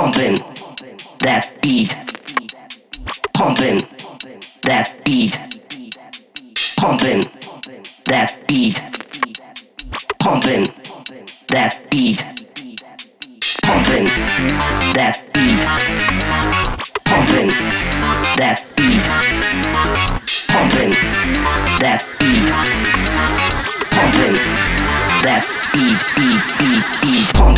pumping that beat, pumping that beat, pumping that beat, pumping that beat, pumping that beat, pumping that beat, pumping that beat, pumping that beat, beat, beat, beat.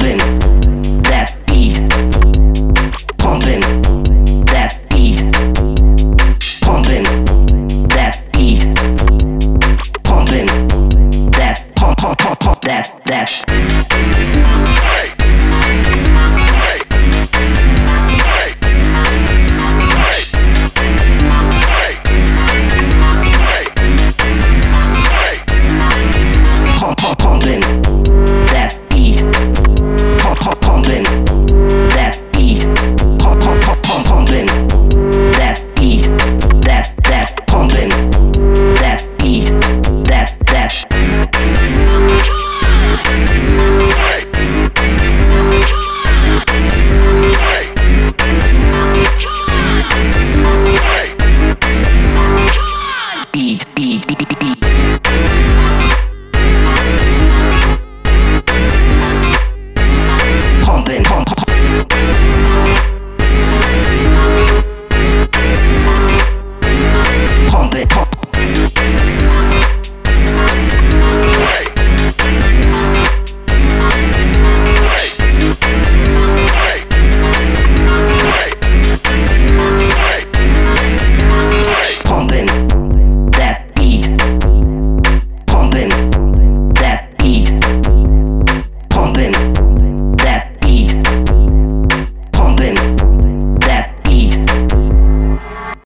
Be.